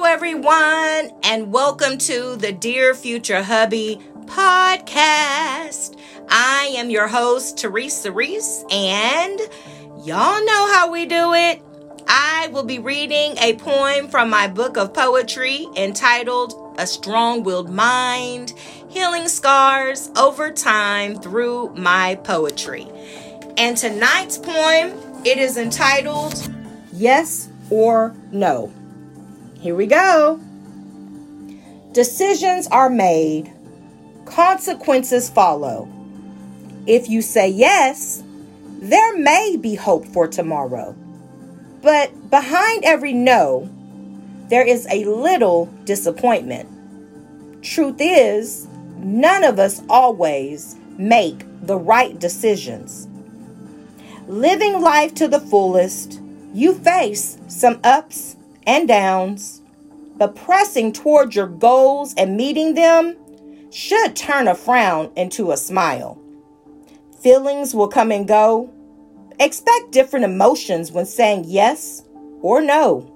Hello, everyone, and welcome to the Dear Future Hubby podcast. I am your host, Teresa Reese, and y'all know how we do it. I will be reading a poem from my book of poetry entitled A Strong Willed Mind Healing Scars Over Time Through My Poetry. And tonight's poem, it is entitled Yes or No. Here we go. Decisions are made, consequences follow. If you say yes, there may be hope for tomorrow. But behind every no, there is a little disappointment. Truth is, none of us always make the right decisions. Living life to the fullest, you face some ups and downs, but pressing toward your goals and meeting them should turn a frown into a smile. Feelings will come and go. Expect different emotions when saying yes or no.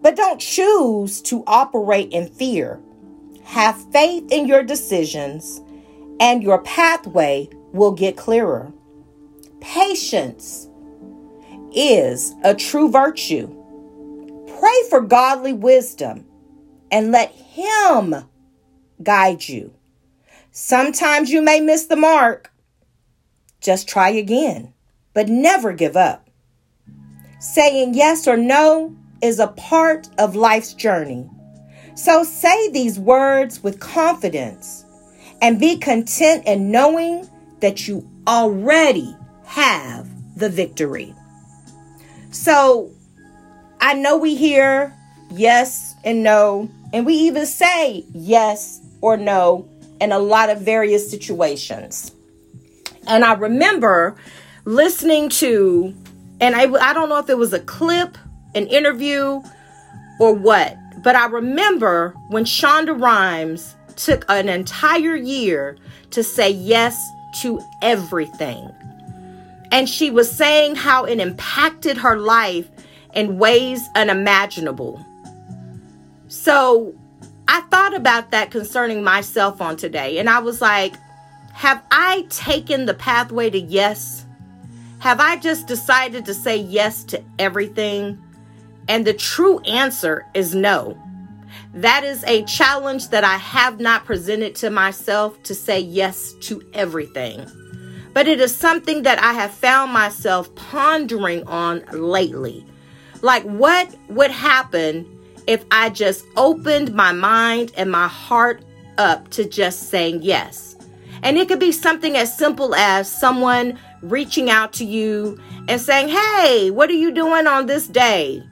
But don't choose to operate in fear. Have faith in your decisions, and your pathway will get clearer. Patience is a true virtue. Pray for godly wisdom and let Him guide you. Sometimes you may miss the mark. Just try again, but never give up. Saying yes or no is a part of life's journey. So say these words with confidence and be content in knowing that you already have the victory. So I know we hear yes and no, and we even say yes or no in a lot of various situations. And I remember listening to, and I, I don't know if it was a clip, an interview, or what, but I remember when Shonda Rhimes took an entire year to say yes to everything. And she was saying how it impacted her life in ways unimaginable. So I thought about that concerning myself on today, and I was like, have I taken the pathway to yes? Have I just decided to say yes to everything? And the true answer is no. That is a challenge that I have not presented to myself to say yes to everything. But it is something that I have found myself pondering on lately. Like, what would happen if I just opened my mind and my heart up to just saying yes? And it could be something as simple as someone reaching out to you and saying, Hey, what are you doing on this day?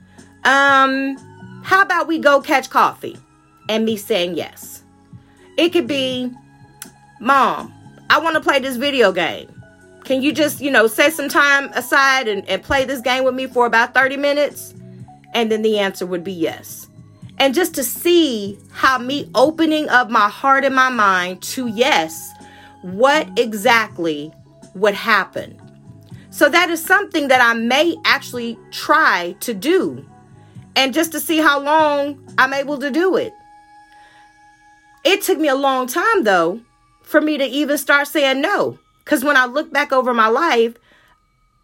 Um, how about we go catch coffee? And me saying yes. It could be, Mom, I want to play this video game. Can you just, you know, set some time aside and, and play this game with me for about 30 minutes? And then the answer would be yes. And just to see how me opening up my heart and my mind to yes, what exactly would happen. So that is something that I may actually try to do. And just to see how long I'm able to do it. It took me a long time though for me to even start saying no. Because when I look back over my life,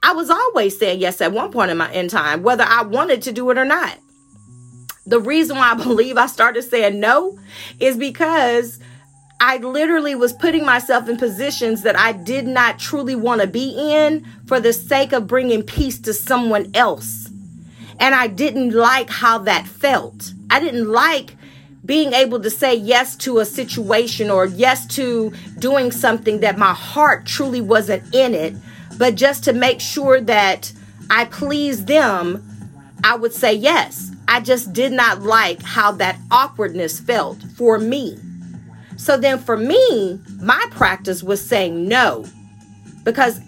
I was always saying yes at one point in my in time, whether I wanted to do it or not. The reason why I believe I started saying no is because I literally was putting myself in positions that I did not truly want to be in for the sake of bringing peace to someone else. And I didn't like how that felt. I didn't like being able to say yes to a situation or yes to doing something that my heart truly wasn't in it, but just to make sure that I please them, I would say yes. I just did not like how that awkwardness felt for me. So then for me, my practice was saying no because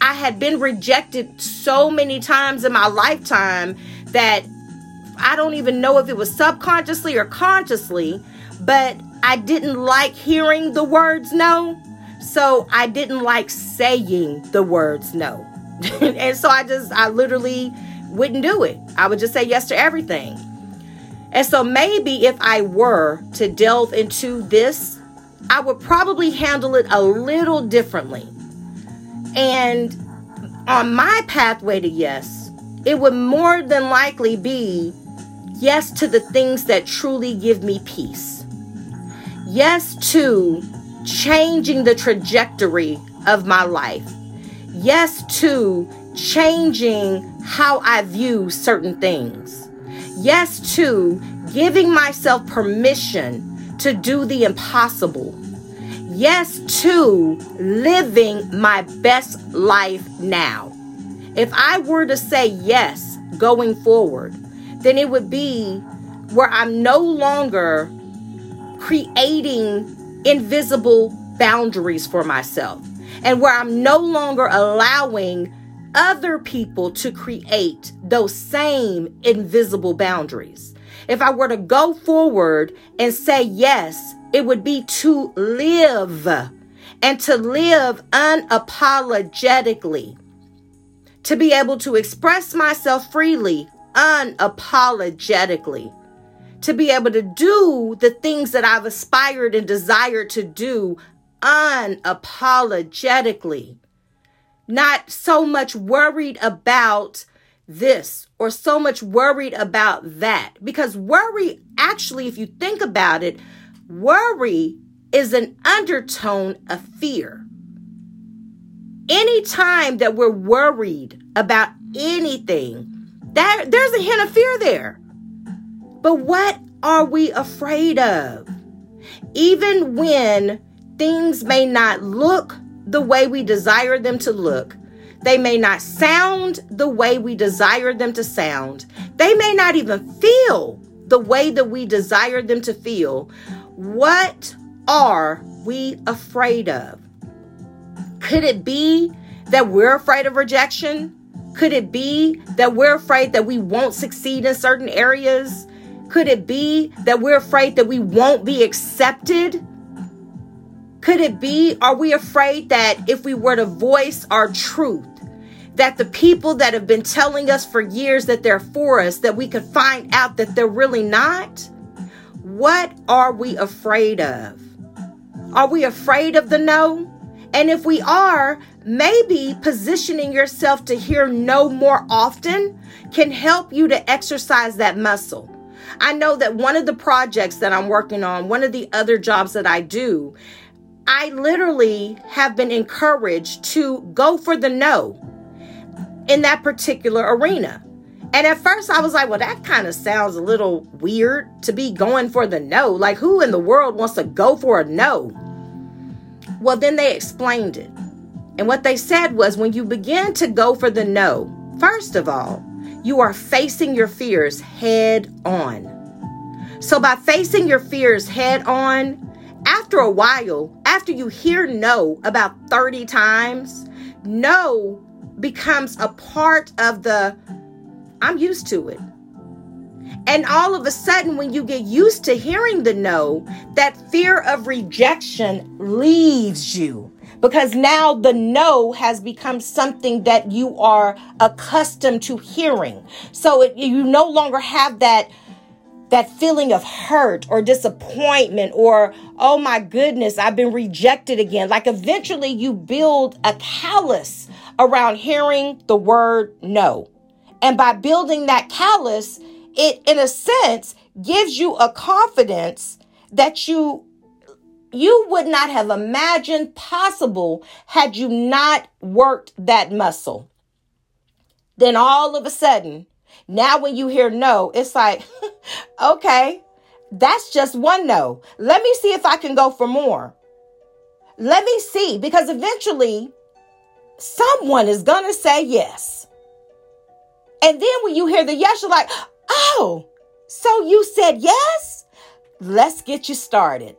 I had been rejected so many times in my lifetime that I don't even know if it was subconsciously or consciously, but I didn't like hearing the words no. So I didn't like saying the words no. and so I just, I literally wouldn't do it. I would just say yes to everything. And so maybe if I were to delve into this, I would probably handle it a little differently. And on my pathway to yes, it would more than likely be yes to the things that truly give me peace. Yes to changing the trajectory of my life. Yes to changing how I view certain things. Yes to giving myself permission to do the impossible. Yes to living my best life now. If I were to say yes going forward, then it would be where I'm no longer creating invisible boundaries for myself and where I'm no longer allowing other people to create those same invisible boundaries. If I were to go forward and say yes, it would be to live and to live unapologetically, to be able to express myself freely, unapologetically to be able to do the things that I've aspired and desired to do unapologetically. Not so much worried about this or so much worried about that. Because worry, actually, if you think about it, worry is an undertone of fear. Anytime that we're worried about anything, that there's a hint of fear there. But what are we afraid of? Even when things may not look the way we desire them to look, they may not sound the way we desire them to sound, they may not even feel the way that we desire them to feel. What are we afraid of? Could it be that we're afraid of rejection? Could it be that we're afraid that we won't succeed in certain areas? Could it be that we're afraid that we won't be accepted? Could it be, are we afraid that if we were to voice our truth, that the people that have been telling us for years that they're for us, that we could find out that they're really not? What are we afraid of? Are we afraid of the no? And if we are, maybe positioning yourself to hear no more often can help you to exercise that muscle. I know that one of the projects that I'm working on, one of the other jobs that I do, I literally have been encouraged to go for the no in that particular arena. And at first I was like, well, that kind of sounds a little weird to be going for the no. Like, who in the world wants to go for a no? Well, then they explained it. And what they said was when you begin to go for the no, first of all, you are facing your fears head on. So, by facing your fears head on, after a while, after you hear no about 30 times, no becomes a part of the I'm used to it. And all of a sudden, when you get used to hearing the no, that fear of rejection leaves you. Because now the no has become something that you are accustomed to hearing. So it, you no longer have that that feeling of hurt or disappointment or oh my goodness i've been rejected again. Like eventually you build a callus around hearing the word no. And by building that callus it in a sense gives you a confidence that you you would not have imagined possible had you not worked that muscle. Then all of a sudden, now when you hear no, it's like, okay, that's just one no. Let me see if I can go for more. Let me see, because eventually someone is going to say yes. And then when you hear the yes, you're like, oh, so you said yes? Let's get you started.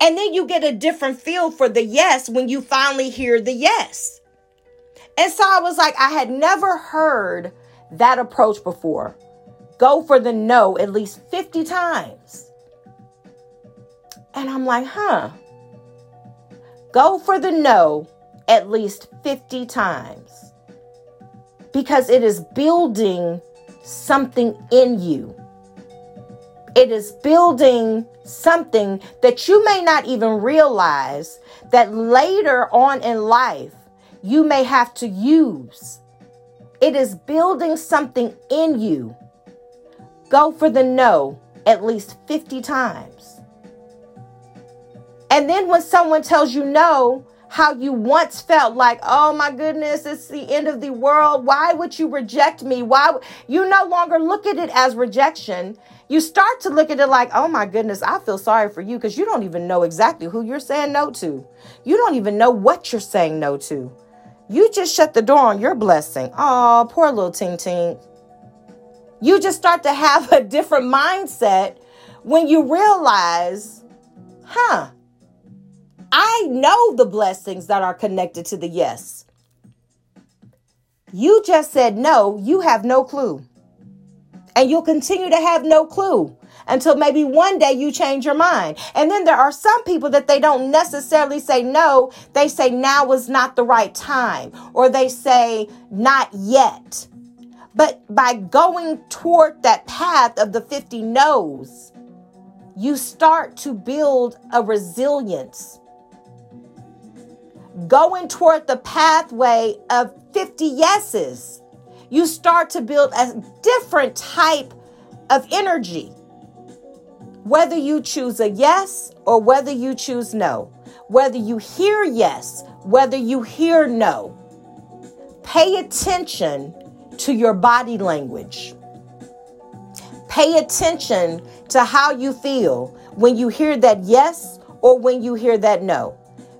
And then you get a different feel for the yes when you finally hear the yes. And so I was like, I had never heard that approach before. Go for the no at least 50 times. And I'm like, huh. Go for the no at least 50 times because it is building something in you. It is building something that you may not even realize that later on in life you may have to use. It is building something in you. Go for the no at least 50 times. And then when someone tells you no, how you once felt like, oh my goodness, it's the end of the world. Why would you reject me? Why you no longer look at it as rejection. You start to look at it like, oh my goodness, I feel sorry for you because you don't even know exactly who you're saying no to. You don't even know what you're saying no to. You just shut the door on your blessing. Oh, poor little Ting Ting. You just start to have a different mindset when you realize, huh, I know the blessings that are connected to the yes. You just said no, you have no clue. And you'll continue to have no clue until maybe one day you change your mind. And then there are some people that they don't necessarily say no, they say now is not the right time, or they say not yet. But by going toward that path of the 50 no's, you start to build a resilience going toward the pathway of 50 yeses, you start to build a different type of energy. Whether you choose a yes or whether you choose no, whether you hear yes, whether you hear no, pay attention to your body language. Pay attention to how you feel when you hear that yes or when you hear that no.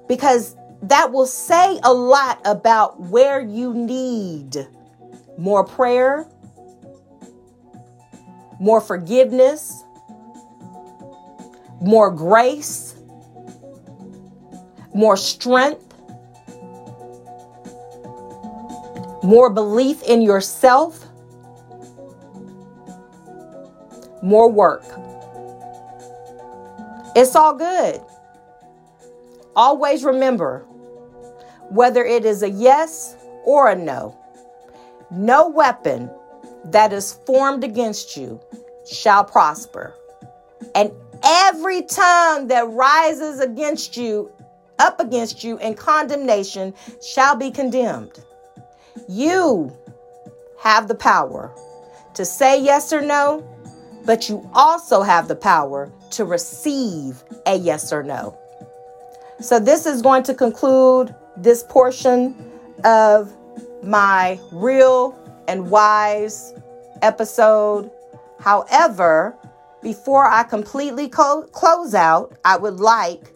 Because that will say a lot about where you need more prayer, more forgiveness, more grace, more strength, more belief in yourself, more work. It's all good. Always remember whether it is a yes or a no. No weapon that is formed against you shall prosper. And every tongue that rises against you, up against you in condemnation, shall be condemned. You have the power to say yes or no, but you also have the power to receive a yes or no. So, this is going to conclude this portion of my real and wise episode. However, before I completely co- close out, I would like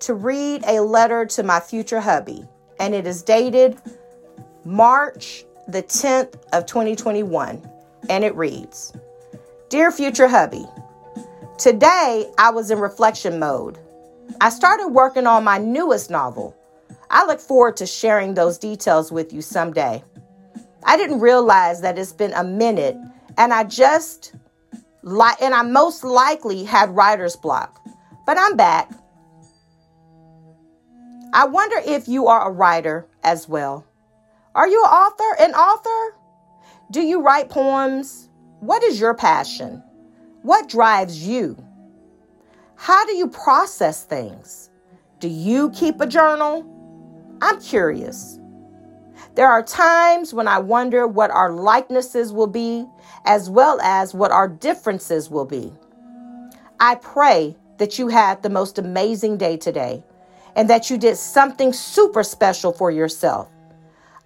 to read a letter to my future hubby, and it is dated March the 10th of 2021, and it reads Dear future hubby, today I was in reflection mode. I started working on my newest novel, I look forward to sharing those details with you someday. I didn't realize that it's been a minute and I just like and I most likely had writer's block. But I'm back. I wonder if you are a writer as well. Are you an author? An author? Do you write poems? What is your passion? What drives you? How do you process things? Do you keep a journal? I'm curious. There are times when I wonder what our likenesses will be, as well as what our differences will be. I pray that you had the most amazing day today and that you did something super special for yourself.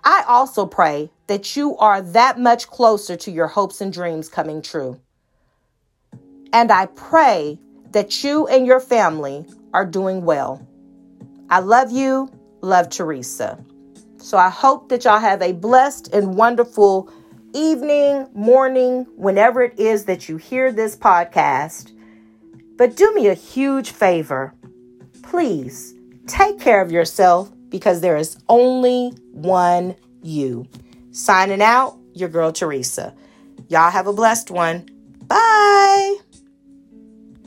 I also pray that you are that much closer to your hopes and dreams coming true. And I pray that you and your family are doing well. I love you Love Teresa. So I hope that y'all have a blessed and wonderful evening, morning, whenever it is that you hear this podcast. But do me a huge favor. Please take care of yourself because there is only one you. Signing out, your girl Teresa. Y'all have a blessed one. Bye.